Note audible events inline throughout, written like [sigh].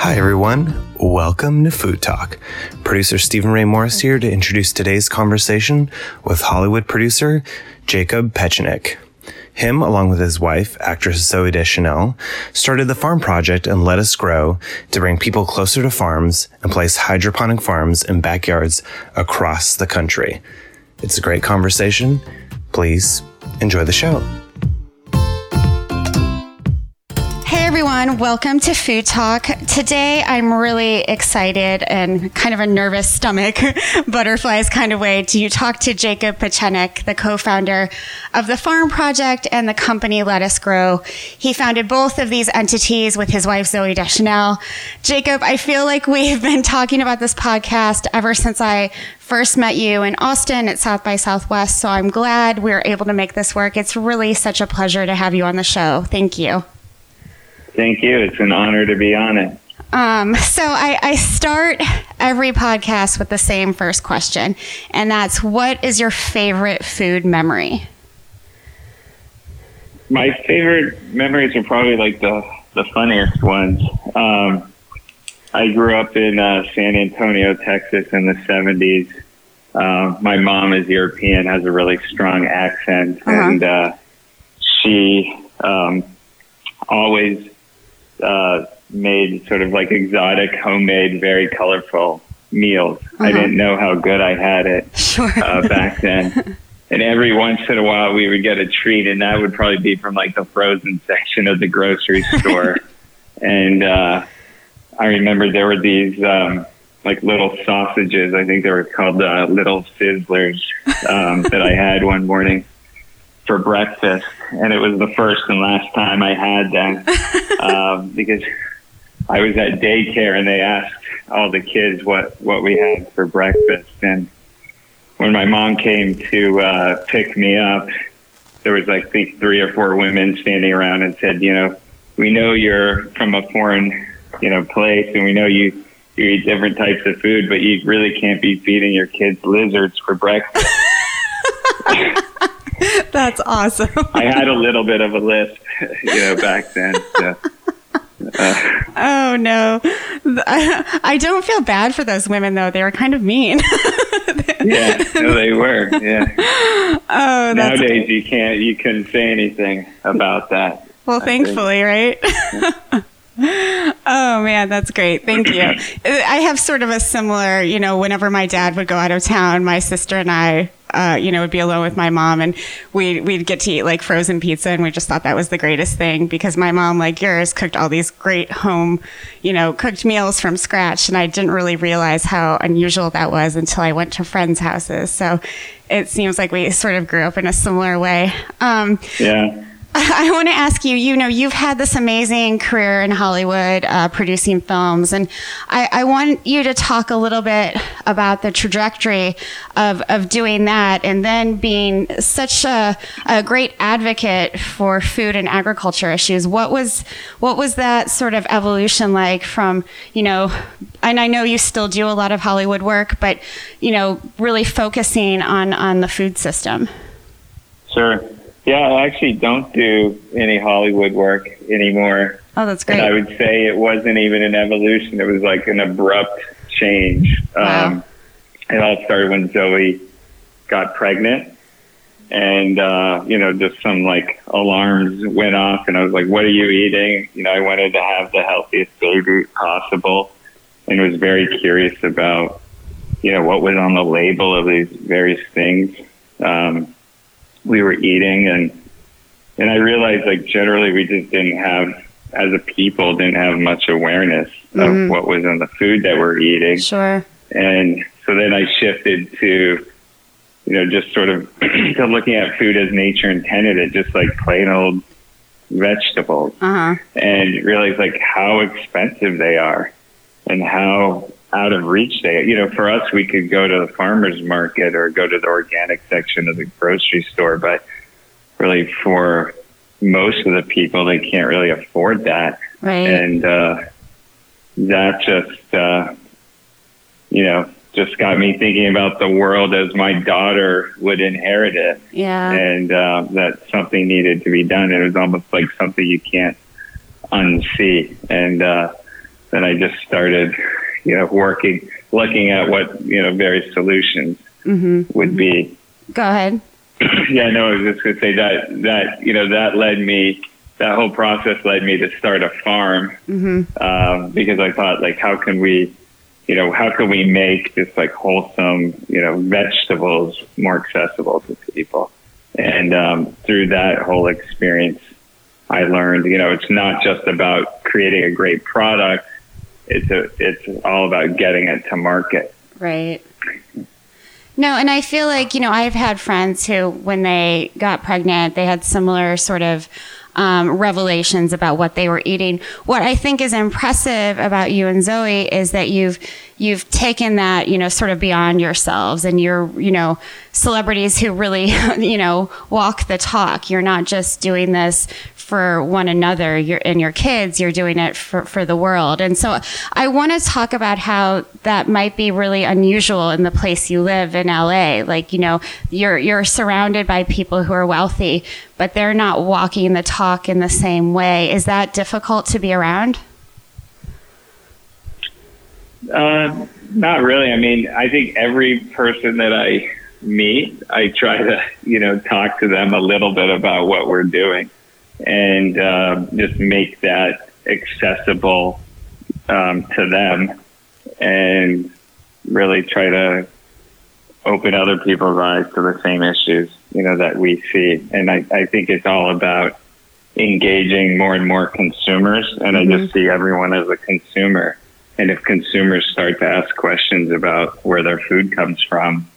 Hi, everyone. Welcome to Food Talk. Producer Stephen Ray Morris here to introduce today's conversation with Hollywood producer Jacob Pechenik. Him, along with his wife, actress Zooey Deschanel, started the Farm Project and Lettuce Grow to bring people closer to farms and place hydroponic farms in backyards across the country. It's a great conversation. Please enjoy the show. Everyone. Welcome to Food Talk. Today, I'm really excited and kind of a nervous stomach, [laughs] butterflies kind of way, to talk to Jacob Pechenik, the co founder of the Farm Project and the company Lettuce Grow. He founded both of these entities with his wife, Zooey Deschanel. Jacob, I feel like we've been talking about this podcast ever since I first met you in Austin at South by Southwest. So I'm glad we are able to make this work. It's really such a pleasure to have you on the show. Thank you. Thank you. It's an honor to be on it. Um, so I, I start every podcast with the same first question, and that's what is your favorite food memory? My favorite memories are probably like the, the funniest ones. Um, I grew up in uh, San Antonio, Texas in the 70s. Uh, my mom is European, has a really strong accent, uh-huh. and uh, she um, always uh, made sort of like exotic, homemade, very colorful meals. Uh-huh. I didn't know how good I had it sure. uh, back then. [laughs] and every once in a while, we would get a treat, and that would probably be from like the frozen [laughs] section of the grocery store. [laughs] and uh, I remember there were these um, like little sausages. I think they were called uh, little sizzlers um, that I had one morning for breakfast, and it was the first and last time I had them [laughs] um, because I was at daycare and they asked all the kids what what we had for breakfast, and when my mom came to uh, pick me up, there was like think three or four women standing around and said, you know, we know you're from a foreign, you know, place, and we know you you eat different types of food, but you really can't be feeding your kids lizards for breakfast. [laughs] That's awesome. I had a little bit of a list, [laughs] you know, back then. So. Uh, oh no, I, I, don't feel bad for those women though. They were kind of mean. [laughs] yeah, no, they were. Yeah. Oh, nowadays you can't, you couldn't say anything about that. Well, I thankfully, think. right? [laughs] oh man, that's great. Thank you. [clears throat] I have sort of a similar, you know, whenever my dad would go out of town, my sister and I uh, you know, would be alone with my mom and we we'd get to eat like frozen pizza and we just thought that was the greatest thing because my mom, like yours, cooked all these great home, you know, cooked meals from scratch and I didn't really realize how unusual that was until I went to friends' houses. So it seems like we sort of grew up in a similar way. Um, yeah. [laughs] I want to ask you, you know, you've had this amazing career in Hollywood uh, producing films, and I, I, want you to talk a little bit about the trajectory of, of doing that and then being such a, a great advocate for food and agriculture issues. What was, what was that sort of evolution like from, you know, and I know you still do a lot of Hollywood work, but, you know, really focusing on, on the food system? Sure. Yeah, I actually don't do any Hollywood work anymore. Oh, that's great. And I would say it wasn't even an evolution. It was like an abrupt change. Wow. Um, it all started when Zooey got pregnant. And, uh, you know, just some like alarms went off and I was like, what are you eating? You know, I wanted to have the healthiest baby possible and was very curious about, you know, what was on the label of these various things. Um, we were eating and and I realized like generally we just didn't have as a people didn't have much awareness mm-hmm. of what was in the food that we're eating. Sure. And so then I shifted to you know just sort of [clears throat] to looking at food as nature intended it, just like plain old vegetables, uh-huh. and realize like how expensive they are and how out of reach they you know for us we could go to the farmers market or go to the organic section of the grocery store but really for most of the people they can't really afford that. Right. and uh, that just uh, you know just got me thinking about the world as my daughter would inherit it. Yeah. And uh, that something needed to be done. It was almost like something you can't unsee. And uh, then I just started, you know, working, looking at what you know various solutions Mm-hmm. would be. Go ahead. [clears throat] yeah, no, I was just gonna say that that you know that led me. That whole process led me to start a farm Mm-hmm. um, because I thought like, how can we, you know, how can we make just like wholesome, you know, vegetables more accessible to people? And um, through that whole experience, I learned, you know, it's not just about creating a great product. It's a, it's all about getting it to market. Right. No, and I feel like, you know, I've had friends who, when they got pregnant, they had similar sort of um, revelations about what they were eating. What I think is impressive about you and Zooey is that you've you've taken that, you know, sort of beyond yourselves and you're, you know, celebrities who really, [laughs] you know, walk the talk. You're not just doing this for one another you're, and your kids, you're doing it for, for the world. And so I want to talk about how that might be really unusual in the place you live in LA. Like, you know, you're, you're surrounded by people who are wealthy, but they're not walking the talk in the same way. Is that difficult to be around? Uh, not really. I mean, I think every person that I meet, I try to, you know, talk to them a little bit about what we're doing and uh, just make that accessible um, to them and really try to open other people's eyes to the same issues, you know, that we see. And I, I think it's all about engaging more and more consumers. And I just see everyone as a consumer. And if consumers start to ask questions about where their food comes from,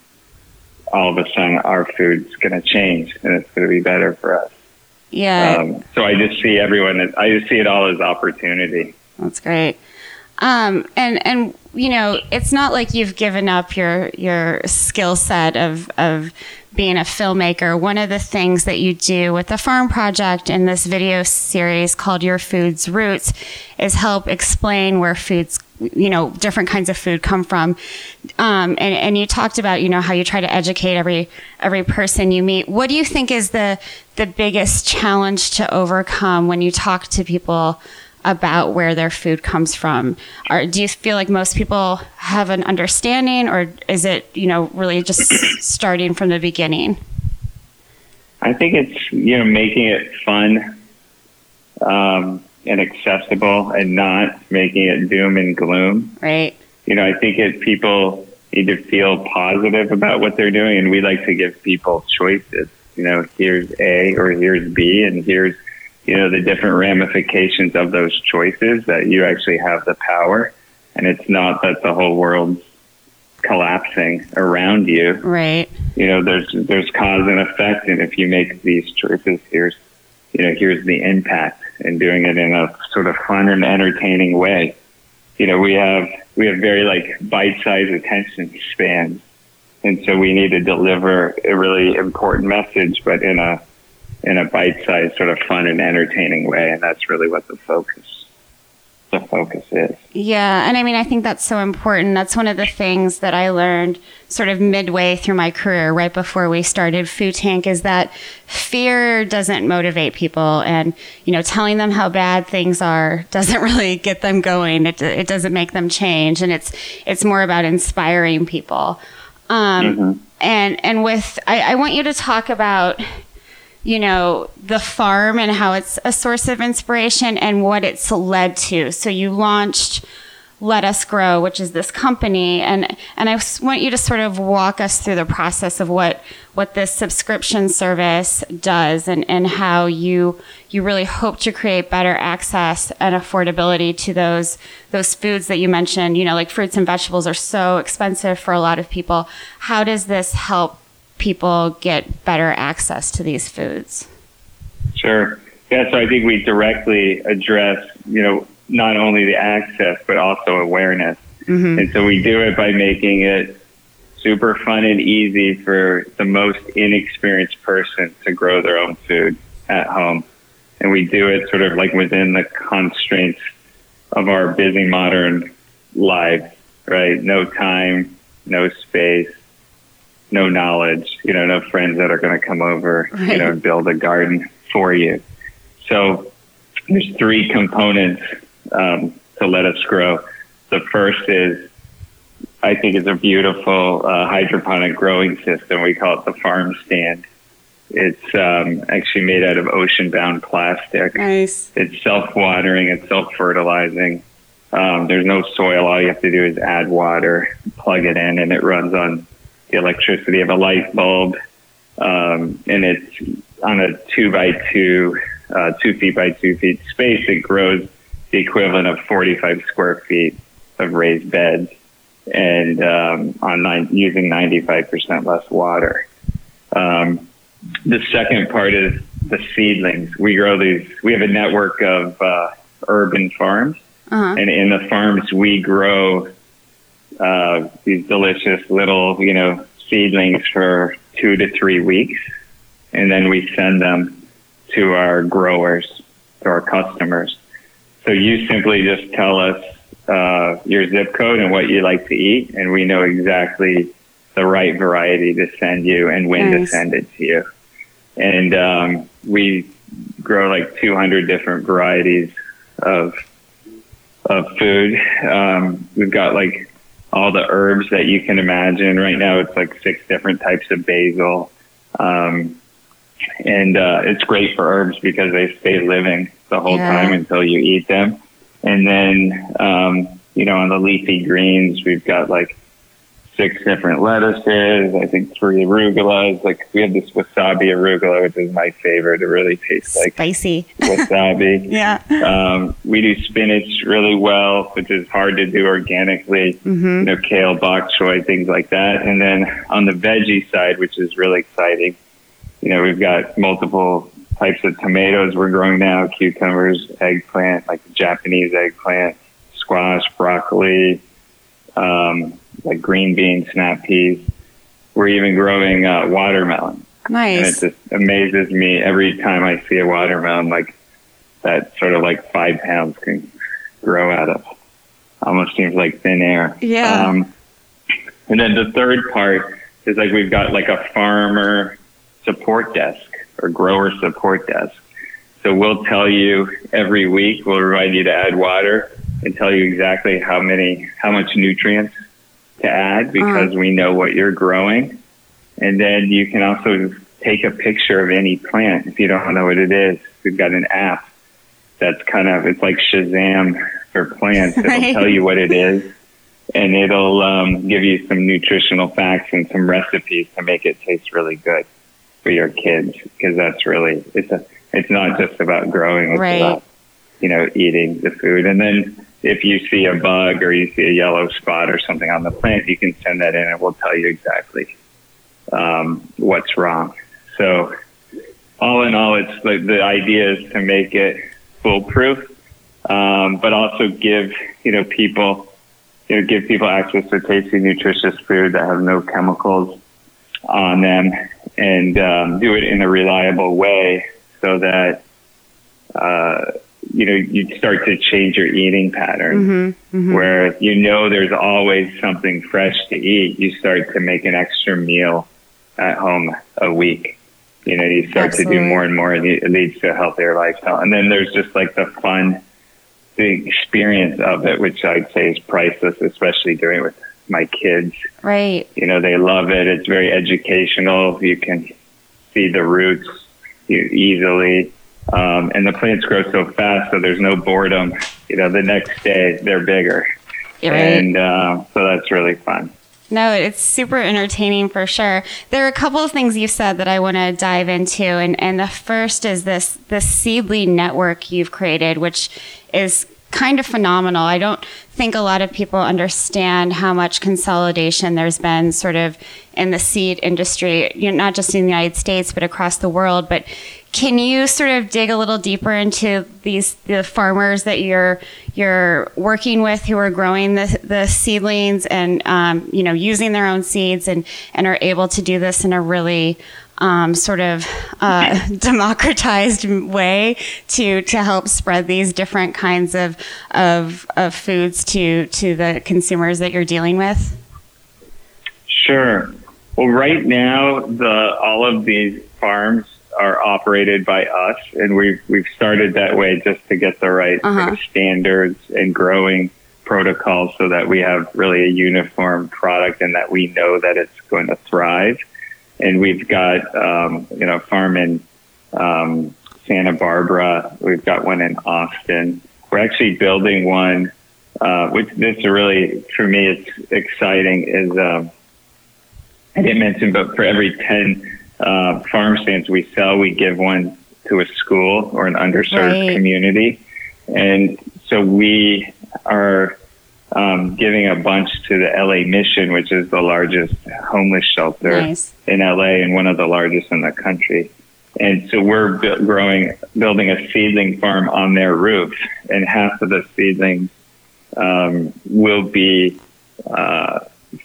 all of a sudden our food's going to change and it's going to be better for us. Yeah. Um, so I just see everyone, as, I just see it all as opportunity. That's great. Um, and and you know, it's not like you've given up your your skill set of of being a filmmaker. One of the things that you do with the Farm Project in this video series called Your Food's Roots is help explain where foods you know different kinds of food come from. Um, and, and you talked about you know how you try to educate every every person you meet. What do you think is the the biggest challenge to overcome when you talk to people about where their food comes from? Or do you feel like most people have an understanding or is it you know really just [clears throat] starting from the beginning? I think it's, you know, making it fun. Um, and accessible and not making it doom and gloom. right You know, I think it, people need to feel positive about what they're doing, and we like to give people choices. You know, here's A or here's B, and here's, you know, the different ramifications of those choices that you actually have the power. And it's not that the whole world's collapsing around you right you know there's there's cause and effect and if you make these choices here's you know here's the impact and doing it in a sort of fun and entertaining way. You know we have we have very like bite-sized attention spans. And so we need to deliver a really important message but in a in a bite-sized sort of fun and entertaining way. And that's really what the focus the focus is Yeah, and I mean, I think that's so important. That's one of the things that I learned sort of midway through my career, right before we started Food Tank, is that fear doesn't motivate people, and you know, telling them how bad things are [laughs] doesn't really get them going. It it doesn't make them change, and it's it's more about inspiring people. Um, And and with, I, I want you to talk about you know, the farm and how it's a source of inspiration and what it's led to. So you launched Lettuce Grow, which is this company, and and I want you to sort of walk us through the process of what what this subscription service does and and how you you really hope to create better access and affordability to those those foods that you mentioned. You know, like fruits and vegetables are so expensive for a lot of people. How does this help people get better access to these foods? Sure. Yeah, so I think we directly address, you know, not only the access, but also awareness. Mm-hmm. And so we do it by making it super fun and easy for the most inexperienced person to grow their own food at home. And we do it sort of like within the constraints of our busy modern lives, right? No time, no space, no knowledge, you know, no friends that are going to come over, you know, and build a garden for you. So there's three components um, to Lettuce Grow. The first is, I think it's a beautiful uh, hydroponic growing system. We call it the farm stand. It's um, actually made out of ocean bound plastic. Nice. It's self watering, it's self fertilizing. Um, there's no soil. All you have to do is add water, plug it in, and it runs on the electricity of a light bulb. Um, and it's on a two by two, uh, two feet by two feet space. It grows the equivalent of 45 square feet of raised beds and um, on nine, using 95% less water. Um, the second part is the seedlings. We grow these. We have a network of uh, urban farms, Uh-huh. and in the farms we grow uh, these delicious little, you know, seedlings for two to three weeks, and then we send them to our growers, to our customers. So you simply just tell us uh, your zip code and what you like to eat, and we know exactly the right variety to send you and when to send it to you. And um, we grow like 200 different varieties of of food. Um, we've got like all the herbs that you can imagine. Right now, it's like six different types of basil. Um, and uh, it's great for herbs because they stay living the whole Yeah. time until you eat them. And then, um, you know, on the leafy greens, we've got like six different lettuces. I think three arugulas. Like we have this wasabi arugula, which is my favorite. It really tastes like Spicy. wasabi. [laughs] Yeah. Um, we do spinach really well, which is hard to do organically. Mm-hmm. You know, kale, bok choy, things like that. And then on the veggie side, which is really exciting, you know, we've got multiple types of tomatoes we're growing now, cucumbers, eggplant, like the Japanese eggplant, squash, broccoli, um, like green beans, snap peas. We're even growing uh, watermelon. And it just amazes me every time I see a watermelon, like that sort of like five pounds can grow out of. Almost seems like thin air. Yeah. Um, and then the third part is like we've got like a farmer support desk or grower support desk. So we'll tell you every week, we'll remind you to add water and tell you exactly how many, how much nutrients to add because we know what you're growing. And then you can also take a picture of any plant if you don't know what it is. We've got an app that's kind of, it's like Shazam for plants. It'll Right. tell you what it is and it'll um, give you some nutritional facts and some recipes to make it taste really good for your kids because that's really, it's a, it's not just about growing. It's Right. about, you know, eating the food. And then if you see a bug or you see a yellow spot or something on the plant, you can send that in and we'll tell you exactly um, what's wrong. So, all in all, it's like the idea is to make it foolproof, um, but also give you know people you know give people access to tasty, nutritious food that have no chemicals on them, and um, do it in a reliable way so that uh, you know you start to change your eating pattern Mm-hmm. where you know there's always something fresh to eat, you start to make an extra meal at home a week. You know, you start to do more and more, and it leads to a healthier lifestyle. And then there's just like the fun, the experience of it, which I'd say is priceless, especially doing it with my kids. Right. You know, they love it. It's very educational. You can see the roots you, easily. Um, and the plants grow so fast, so there's no boredom. You know, the next day they're bigger. Right. And uh, so that's really fun. No, it's super entertaining for sure. There are a couple of things you said that I want to dive into, and, and the first is this this seedling network you've created, which is kind of phenomenal. I don't think a lot of people understand how much consolidation there's been sort of in the seed industry, you know, not just in the United States but across the world. But can you sort of dig a little deeper into these the farmers that you're you're working with who are growing the, the seedlings and um, you know using their own seeds and and are able to do this in a really um, sort of uh, [laughs] democratized way to to help spread these different kinds of, of of foods to to the consumers that you're dealing with. Sure. Well, right now, the all of these farms are operated by us, and we've we've started that way just to get the right Uh-huh. standards and growing protocols, so that we have really a uniform product and that we know that it's going to thrive. And we've got um, you know farm in um, Santa Barbara. We've got one in Austin. We're actually building one, uh, which this really for me it's exciting. Is um, I didn't mention, but for every ten uh, farm stands we sell, we give one to a school or an underserved Right. community, and so we are um, giving a bunch to the LA Mission, which is the largest homeless shelter Nice. in LA and one of the largest in the country. And so we're bu- growing, building a seedling farm on their roof, and half of the seedlings um, will be uh,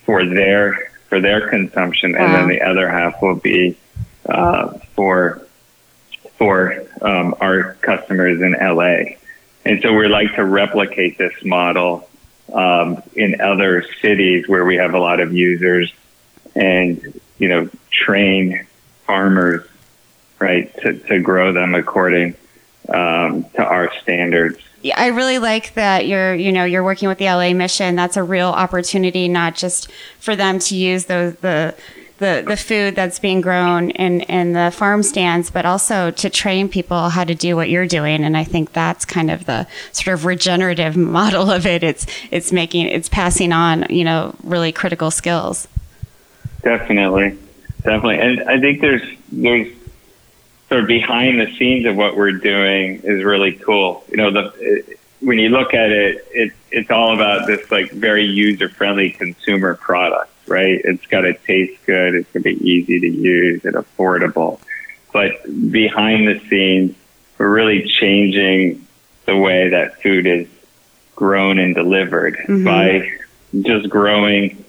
for their for their consumption, and then the other half will be uh, for for um, our customers in LA. And so we like to replicate this model um, in other cities where we have a lot of users, and you know train farmers right to, to grow them according um, to our standards. Yeah, I really like that you're, you know, you're working with the LA Mission. That's a real opportunity, not just for them to use those the the the food that's being grown in in the farm stands, but also to train people how to do what you're doing. And I think that's kind of the sort of regenerative [laughs] model of it. It's it's making it's passing on, you know, really critical skills. Definitely, definitely, and I think there's there's sort of behind the scenes of what we're doing is really cool. You know, the when you look at it, it it's all about this like very user friendly consumer product, right? It's got to taste good, it's going to be easy to use, and affordable. But behind the scenes, we're really changing the way that food is grown and delivered Mhm. by just growing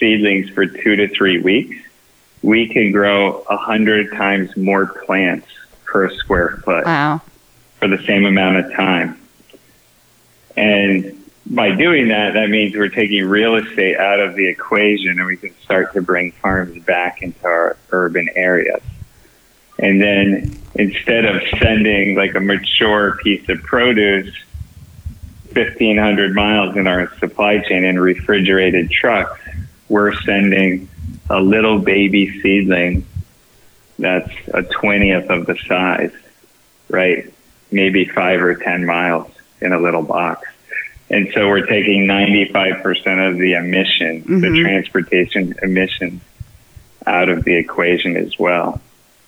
seedlings for two to three weeks, we can grow a hundred times more plants per square foot Wow. for the same amount of time. And by doing that, that means we're taking real estate out of the equation and we can start to bring farms back into our urban areas. And then instead of sending like a mature piece of produce 1500 miles in our supply chain in refrigerated trucks, we're sending a little baby seedling that's a 20th of the size, right? Maybe five or 10 miles in a little box. And so we're taking 95% of the emission, the Mhm. transportation emissions out of the equation as well.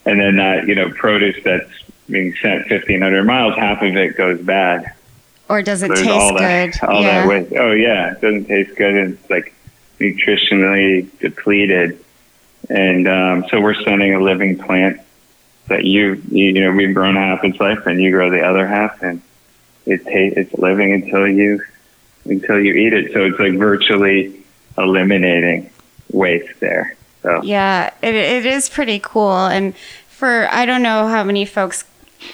And then that, you know, produce that's being sent 1500 miles, half of it goes bad. Or does it There's taste all good? that, all yeah. that waste. Oh yeah, it doesn't taste good. And it's like nutritionally depleted. And um, so we're sending a living plant that you, you, you know, we've grown half its life, and you grow the other half, and it ta- it's living until you until you eat it. So it's like virtually eliminating waste there. So Yeah, it, it is pretty cool. And for I don't know how many folks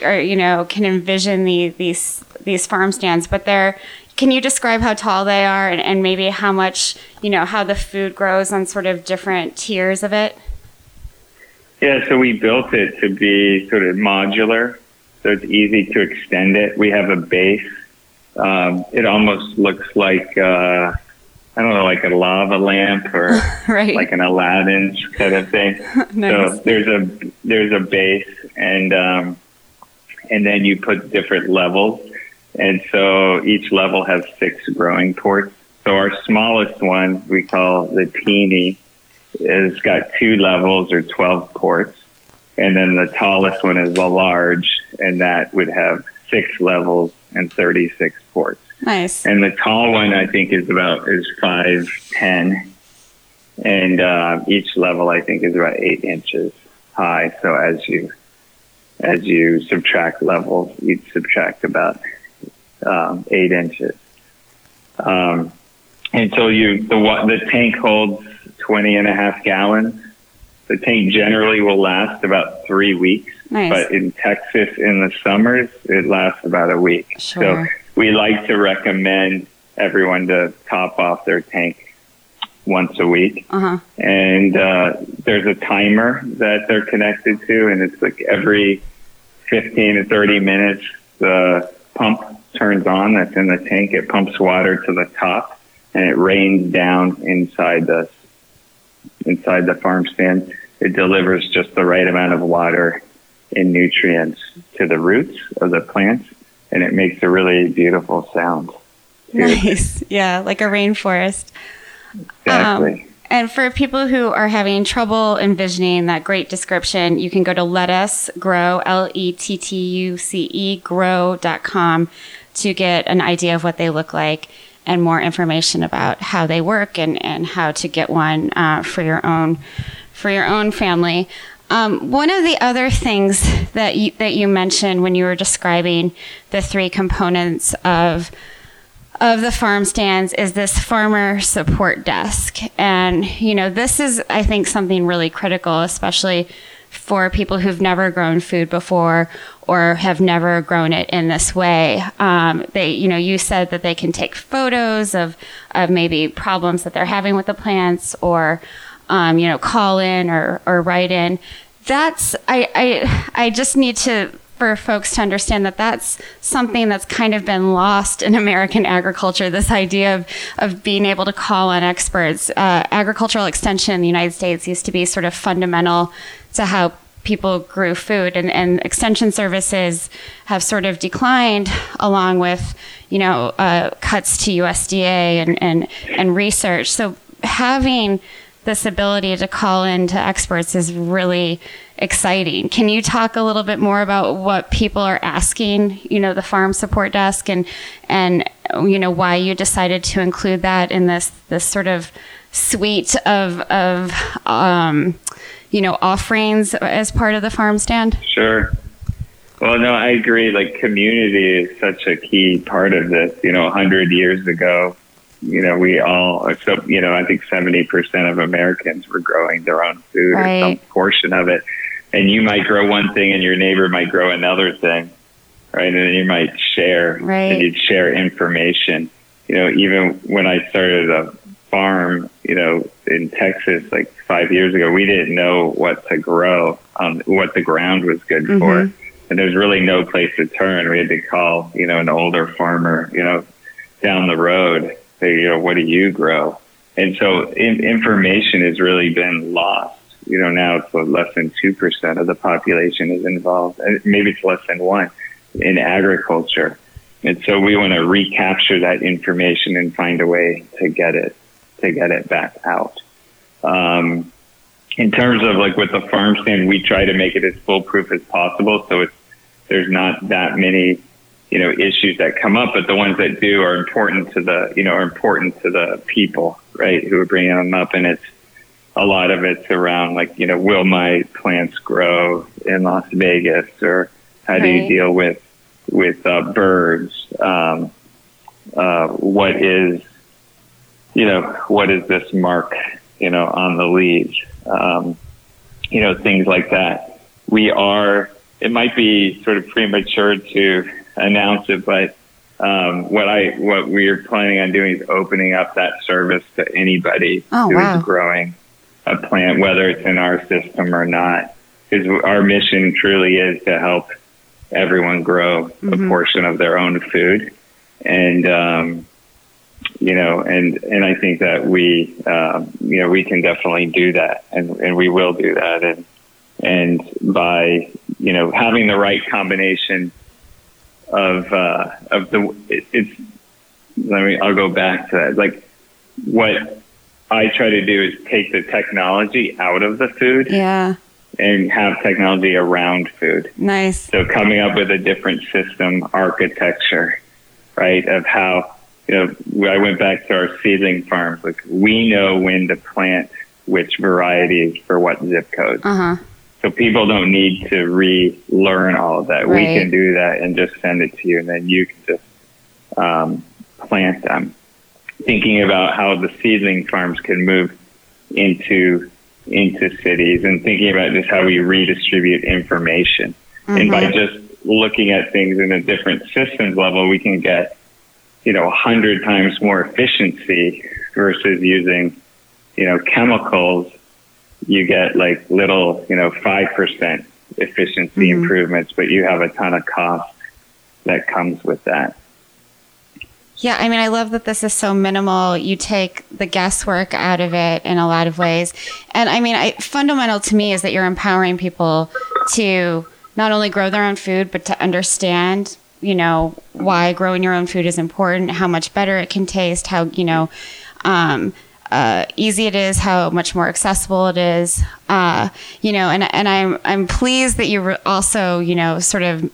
are you know can envision the, these these farm stands, but they're. Can you describe how tall they are and, and maybe how much you know how the food grows on sort of different tiers of it? Yeah, so we built it to be sort of modular, so it's easy to extend it. We have a base. Um, it almost looks like uh, I don't know, like a lava lamp or [laughs] Right. like an Aladdin's kind of thing. [laughs] Nice. So there's a there's a base, and um, and then you put different levels, and so each level has six growing ports. So our smallest one we call the teeny It's got two levels or 12 ports. And then the tallest one is the large, and that would have six levels and 36 ports. Nice. And the tall one, I think, is about is 5'10. And uh, each level, I think, is about eight inches high. So as you as you subtract levels, you subtract about um, eight inches. Um, and so you the the tank holds 20 and a half gallons. The tank generally will last about three weeks, Nice. but in Texas in the summers, it lasts about a week. Sure. So we like to recommend everyone to top off their tank once a week. Uh-huh. And uh, there's a timer that they're connected to, and it's like every 15 to 30 minutes, the pump turns on that's in the tank. It pumps water to the top, and it rains down inside the inside the farm stand. It delivers just the right amount of water and nutrients to the roots of the plants, and it makes a really beautiful sound. Nice, [laughs] yeah, like a rainforest. Exactly. Um, and for people who are having trouble envisioning that great description, you can go to Lettuce Grow, L E T T U C E, grow.com to get an idea of what they look like and more information about how they work and, and how to get one uh, for your own for your own family. Um, one of the other things that you, that you mentioned when you were describing the three components of of the farm stands is this farmer support desk. And, you know, this is, I think, something really critical, especially for people who've never grown food before or have never grown it in this way. Um, they, you know, you said that they can take photos of, of maybe problems that they're having with the plants or, um, you know, call in or, or write in. That's, I, I, I just need to for folks to understand that that's something that's kind of been lost in American agriculture. This idea of, of being able to call on experts. Uh, agricultural extension in the United States used to be sort of fundamental to how people grew food, and, and extension services have sort of declined along with, you know, uh, cuts to USDA and, and, and research. So having this ability to call in to experts is really exciting. Can you talk a little bit more about what people are asking, you know, the farm support desk and and you know why you decided to include that in this this sort of suite of of um, you know offerings as part of the farm stand? Sure. Well, no, I agree. Like community is such a key part of this. You know, hundred years ago, you know, we all, except, you know, I think 70% of Americans were growing their own food right. or some portion of it. And you might grow one thing and your neighbor might grow another thing, right? And then you might share right. and you'd share information. You know, even when I started a farm, you know, in Texas like five years ago, we didn't know what to grow, um, what the ground was good mm-hmm. for. And there's really no place to turn. We had to call, you know, an older farmer, you know, down the road you know, what do you grow? And so in, information has really been lost. You know, now it's less than 2% of the population is involved. Maybe it's less than one in agriculture. And so we want to recapture that information and find a way to get it, to get it back out. Um, in terms of like with the farm stand, we try to make it as foolproof as possible. So it's, there's not that many you know issues that come up, but the ones that do are important to the you know are important to the people, right? Who are bringing them up, and it's a lot of it's around like you know will my plants grow in Las Vegas, or how do right. you deal with with uh, birds? Um, uh, what is you know what is this mark you know on the leaves? Um, you know things like that. We are. It might be sort of premature to announce it, but um, what I what we're planning on doing is opening up that service to anybody oh, who wow. is growing a plant, whether it's in our system or not. Because our mission truly is to help everyone grow mm-hmm. a portion of their own food, and um, you know, and and I think that we um, you know we can definitely do that, and and we will do that, and and by you know having the right combination of uh, of the it, it's let me I'll go back to that. Like what I try to do is take the technology out of the food. Yeah. And have technology around food. Nice. So coming up with a different system architecture, right? Of how you know I went back to our seedling farms. Like we know when to plant which varieties for what zip code. Uh huh. So people don't need to relearn all of that. Right. We can do that and just send it to you, and then you can just um, plant them. Thinking about how the seedling farms can move into into cities, and thinking about just how we redistribute information, mm-hmm. and by just looking at things in a different systems level, we can get you know a hundred times more efficiency versus using you know, chemicals, you get like little, you know, 5% efficiency Mhm. improvements, but you have a ton of cost that comes with that. Yeah, I mean, I love that this is so minimal. You take the guesswork out of it in a lot of ways. And I mean, I, fundamental to me is that you're empowering people to not only grow their own food, but to understand, you know, why growing your own food is important, how much better it can taste, how, you know, um, uh, easy it is, how much more accessible it is, uh, you know, and and I'm I'm pleased that you also you know sort of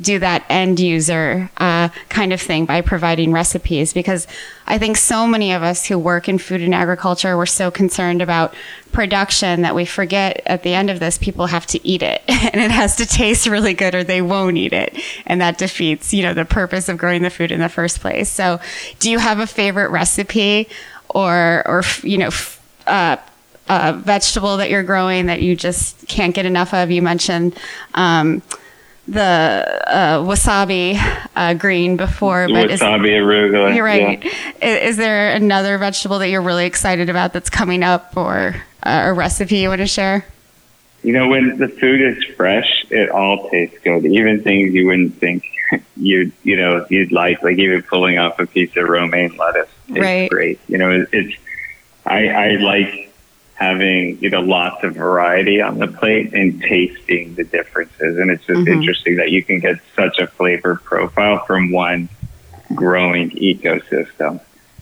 do that end user uh, kind of thing by providing recipes because I think so many of us who work in food and agriculture we're so concerned about production that we forget at the end of this people have to eat it [laughs] and it has to taste really good or they won't eat it and that defeats you know the purpose of growing the food in the first place. So, do you have a favorite recipe? Or or you know uh, a vegetable that you're growing that you just can't get enough of. You mentioned um, the uh, wasabi uh, green before, but is, Wasabi arugula. you're right. yeah. I- Is, there another vegetable that you're really excited about that's coming up, or uh, a recipe you want to share? You know, when the food is fresh, it all tastes good. Even things you wouldn't think [laughs] you'd, you know, you'd like, like even pulling off a piece of romaine lettuce tastes Right. great. You know, it's, I, I like having, you know, lots of variety on the plate and tasting the differences. And it's just Mhm. interesting that you can get such a flavor profile from one growing ecosystem,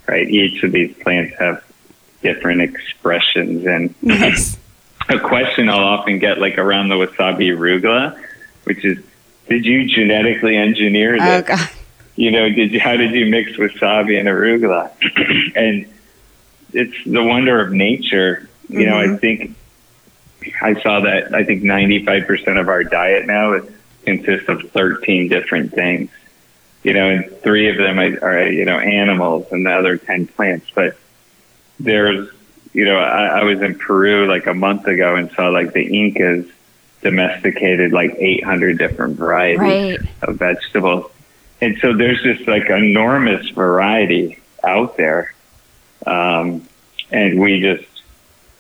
right? Each of these plants have different expressions and Yes. [laughs] a question I'll often get like around the wasabi arugula, which is, did you genetically engineer Oh this? God. You know, did you, how did you mix wasabi and arugula? [clears throat] and it's the wonder of nature. You know, I Mhm. think I saw that I think 95% of our diet now is, consists of 13 different things. You know, and three of them are, are you know, animals and the other 10 plants. But there's, you know, I, I was in Peru like a month ago and saw like the Incas domesticated like 800 different varieties Right. of vegetables. And so there's just like enormous variety out there. Um, and we just,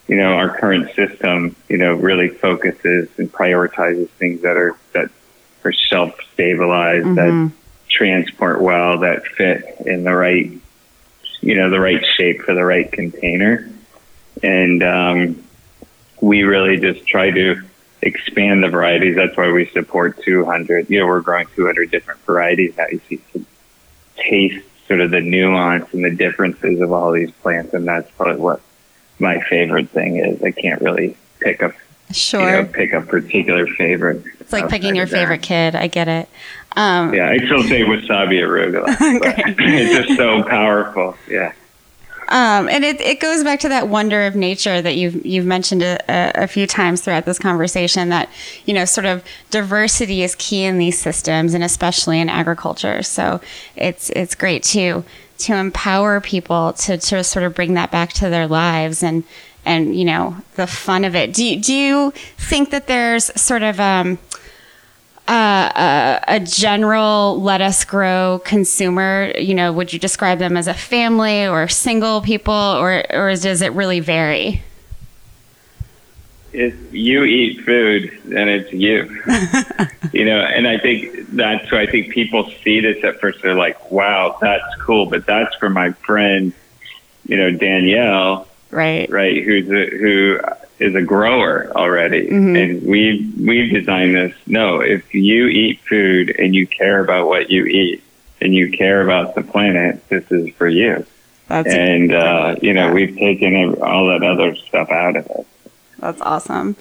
you know, our current system, you know, really focuses and prioritizes things that are, that are shelf stabilized, Mhm. that transport well, that fit in the right, you know, the right shape for the right container. And, um, we really just try to expand the varieties. That's why we support 200. You know, we're growing 200 different varieties now. You see taste sort of the nuance and the differences of all these plants, and that's probably what my favorite thing is. I can't really pick a Sure. you know, pick a particular favorite. it's like picking your favorite kid. I get it. Um, Yeah, I still say wasabi arugula. [laughs] [laughs] it's just so powerful. Yeah. Um, and it, it goes back to that wonder of nature that you've you've mentioned a, a, few times throughout this conversation. That you know, sort of diversity is key in these systems, and especially in agriculture. So it's it's great to to empower people to to sort of bring that back to their lives and and you know the fun of it. Do you, do you think that there's sort of um, uh, uh, a general Lettuce Grow consumer? You know, would you describe them as a family or single people, or or does it really vary? if you eat food, then it's you. [laughs] you know, and I think that's why I think people see this at first. They're like, wow, that's cool. But that's for my friend, you know, Danielle, Right. right? Who's a, who is a grower already. Mhm. And we've, we've designed this. No, if you eat food and you care about what you eat and you care about the planet, this is for you. That's and, uh, you know, Yeah. we've taken all that other stuff out of it. That's awesome.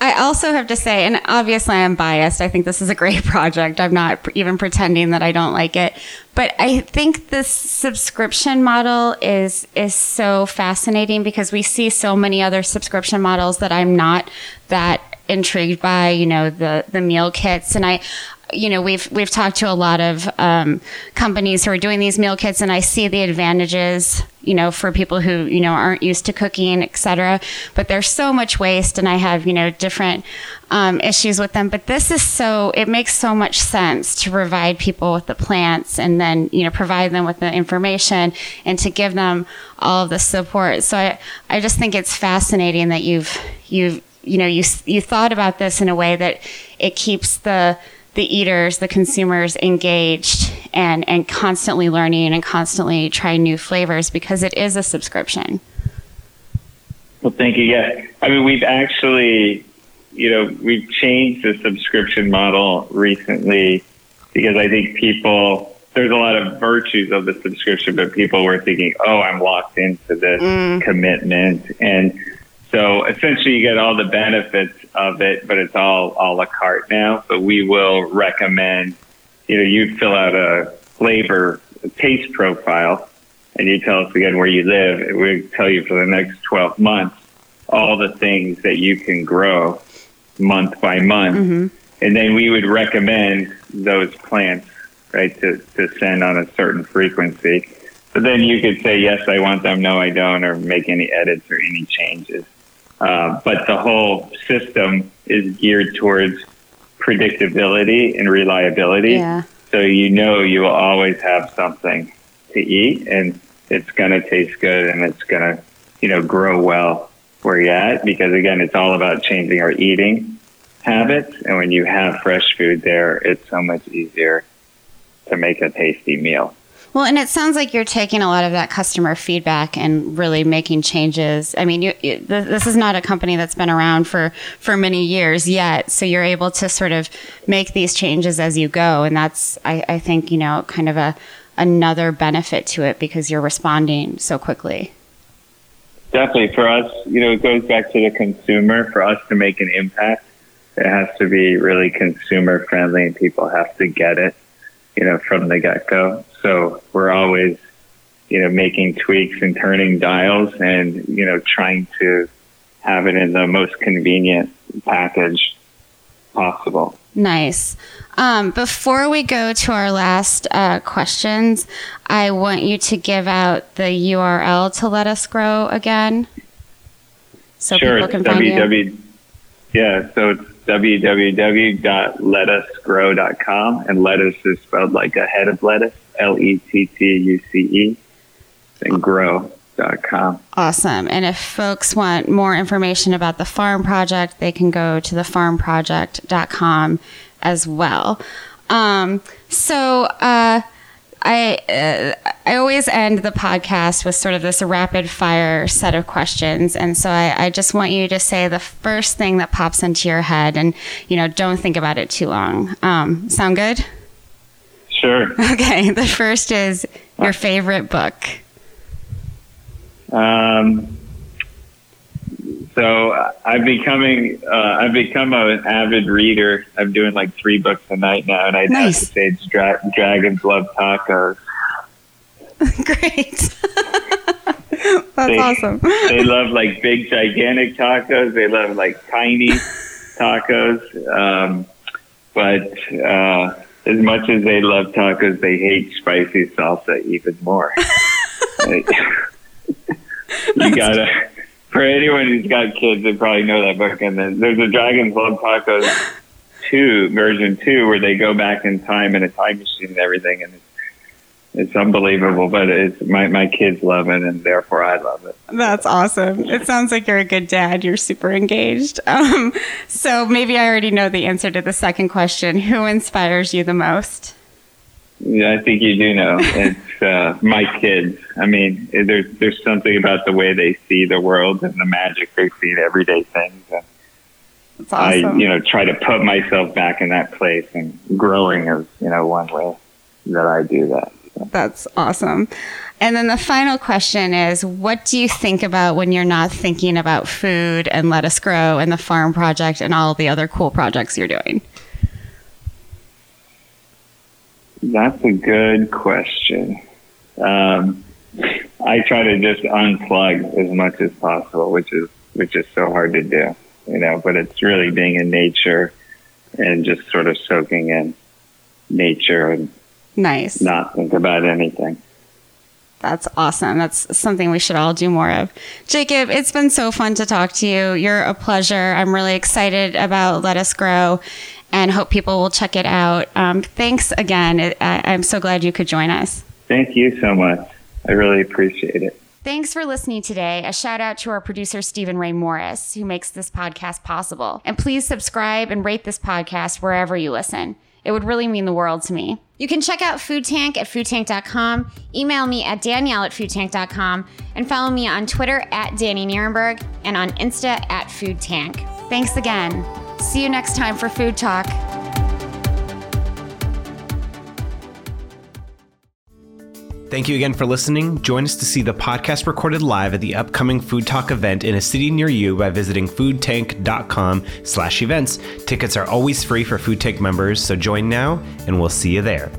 I also have to say, and obviously I'm biased. I think this is a great [laughs] project. I'm not even pretending that I don't like it, but I think this subscription model is is so fascinating because we see so many other subscription models that I'm not that intrigued by. You know, the the meal kits, and I you know, we've we've talked to a lot of um, companies who are doing these meal kits, and I see the advantages, you know, for people who you know aren't used to cooking, et cetera. But there's so much waste, and I have you know different um, issues with them. But this is so it makes so much sense to provide people with the plants, and then you know provide them with the information, and to give them all of the support. So I I just think it's fascinating that you've you've you know you you thought about this in a way that it keeps the the eaters, the consumers engaged and, and constantly learning and constantly trying new flavors because it is a subscription. Well, thank you. Yeah. I mean, we've actually, you know, we've changed the subscription model recently because I think people, there's a lot of virtues of the subscription, but people were thinking, oh, I'm locked into this mm. commitment. And so essentially you get all the benefits of it, but it's all a la carte now. But we will recommend, you know, you fill out a flavor a taste profile and you tell us again where you live. We tell you for the next 12 months all the things that you can grow month by month. Mm-hmm. And then we would recommend those plants, right, to, to send on a certain frequency. But then you could say, yes, I want them, no, I don't, or make any edits or any changes. Uh, but the whole system is geared towards predictability and reliability. Yeah. So you know you will always have something to eat and it's going to taste good and it's going to, you know, grow well where you're at because again, it's all about changing our eating habits. And when you have fresh food there, it's so much easier to make a tasty meal. Well, and it sounds like you're taking a lot of that customer feedback and really making changes. I mean, you, you, this is not a company that's been around for for many years yet, so you're able to sort of make these changes as you go, and that's, I, I think, you know, kind of a another benefit to it because you're responding so quickly. Definitely, for us, you know, it goes back to the consumer. For us to make an impact, it has to be really consumer friendly, and people have to get it, you know, from the get go. So we're always, you know, making tweaks and turning dials and, you know, trying to have it in the most convenient package possible. Nice. Um, before we go to our last uh, questions, I want you to give out the URL to Lettuce Grow again. So sure, people can find www, you. Yeah, so it's www.lettucegrow.com and lettuce is spelled like a head of lettuce. L E T T U C E, and grow.com. Awesome. And if folks want more information about the farm project, they can go to thefarmproject.com as well. Um, so, uh, I uh, I always end the podcast with sort of this rapid fire set of questions, and so I, I, just want you to say the first thing that pops into your head, and you know, don't think about it too long. Um, sound good? Sure. [laughs] Okay. The first is your favorite book. Um, so I'm becoming, uh, I've become an avid reader. I'm doing like three books a night now, and I'd nice. have to say it's Dra- Dragons Love Tacos. [laughs] Great. [laughs] That's they, awesome. they [laughs] love like big, gigantic tacos. They love like tiny tacos. Um, but, uh, as much as they love tacos, they hate spicy salsa even more. you gotta, for anyone who's got kids, they probably know that book. And then there's a Dragons Love Tacos 2, version 2, where they go back in time in a time machine and everything. And it's it's unbelievable, but it's my, my kids love it and therefore I love it. That's awesome. It sounds like you're a good dad. You're super engaged. [laughs] Um, so maybe I already know the answer to the second question. Who inspires you the most? Yeah, I think you do know. It's [laughs] uh, my kids. I mean, there's there's something about the way they see the world and the magic they see in everyday things. And That's awesome. I, you know, try to put myself back in that place and growing is, you know, one way that I do that. That's awesome. And then the final question is what do you think about when you're not thinking about food and Lettuce Grow and the farm project and all the other cool projects you're doing? That's a good question. Um, I try to just unplug as much as possible, which is which is so hard to do, you know. But it's really being in nature and just sort of soaking in nature and nice. not think about anything. That's awesome. That's something we should all do more of. Jacob, it's been so fun to talk to you. You're a pleasure. I'm really excited about Lettuce Grow and hope people will check it out. Um, thanks again. I, I'm so glad you could join us. Thank you so much. I really appreciate it. Thanks for listening today. A shout out to our producer, Stephen Ray Morris, who makes this podcast possible. And please subscribe and rate this podcast wherever you listen. It would really mean the world to me. You can check out Food Tank at foodtank.com, email me at danielle at foodtank.com, and follow me on Twitter at Dani Nierenberg and on Insta at Food Tank. Thanks again. See you next time for Food Talk. Thank you again for listening. Join us to see the podcast recorded live at the upcoming Food Talk event in a city near you by visiting foodtank.com slash events. Tickets are always free for Food Tank members, so join now and we'll see you there.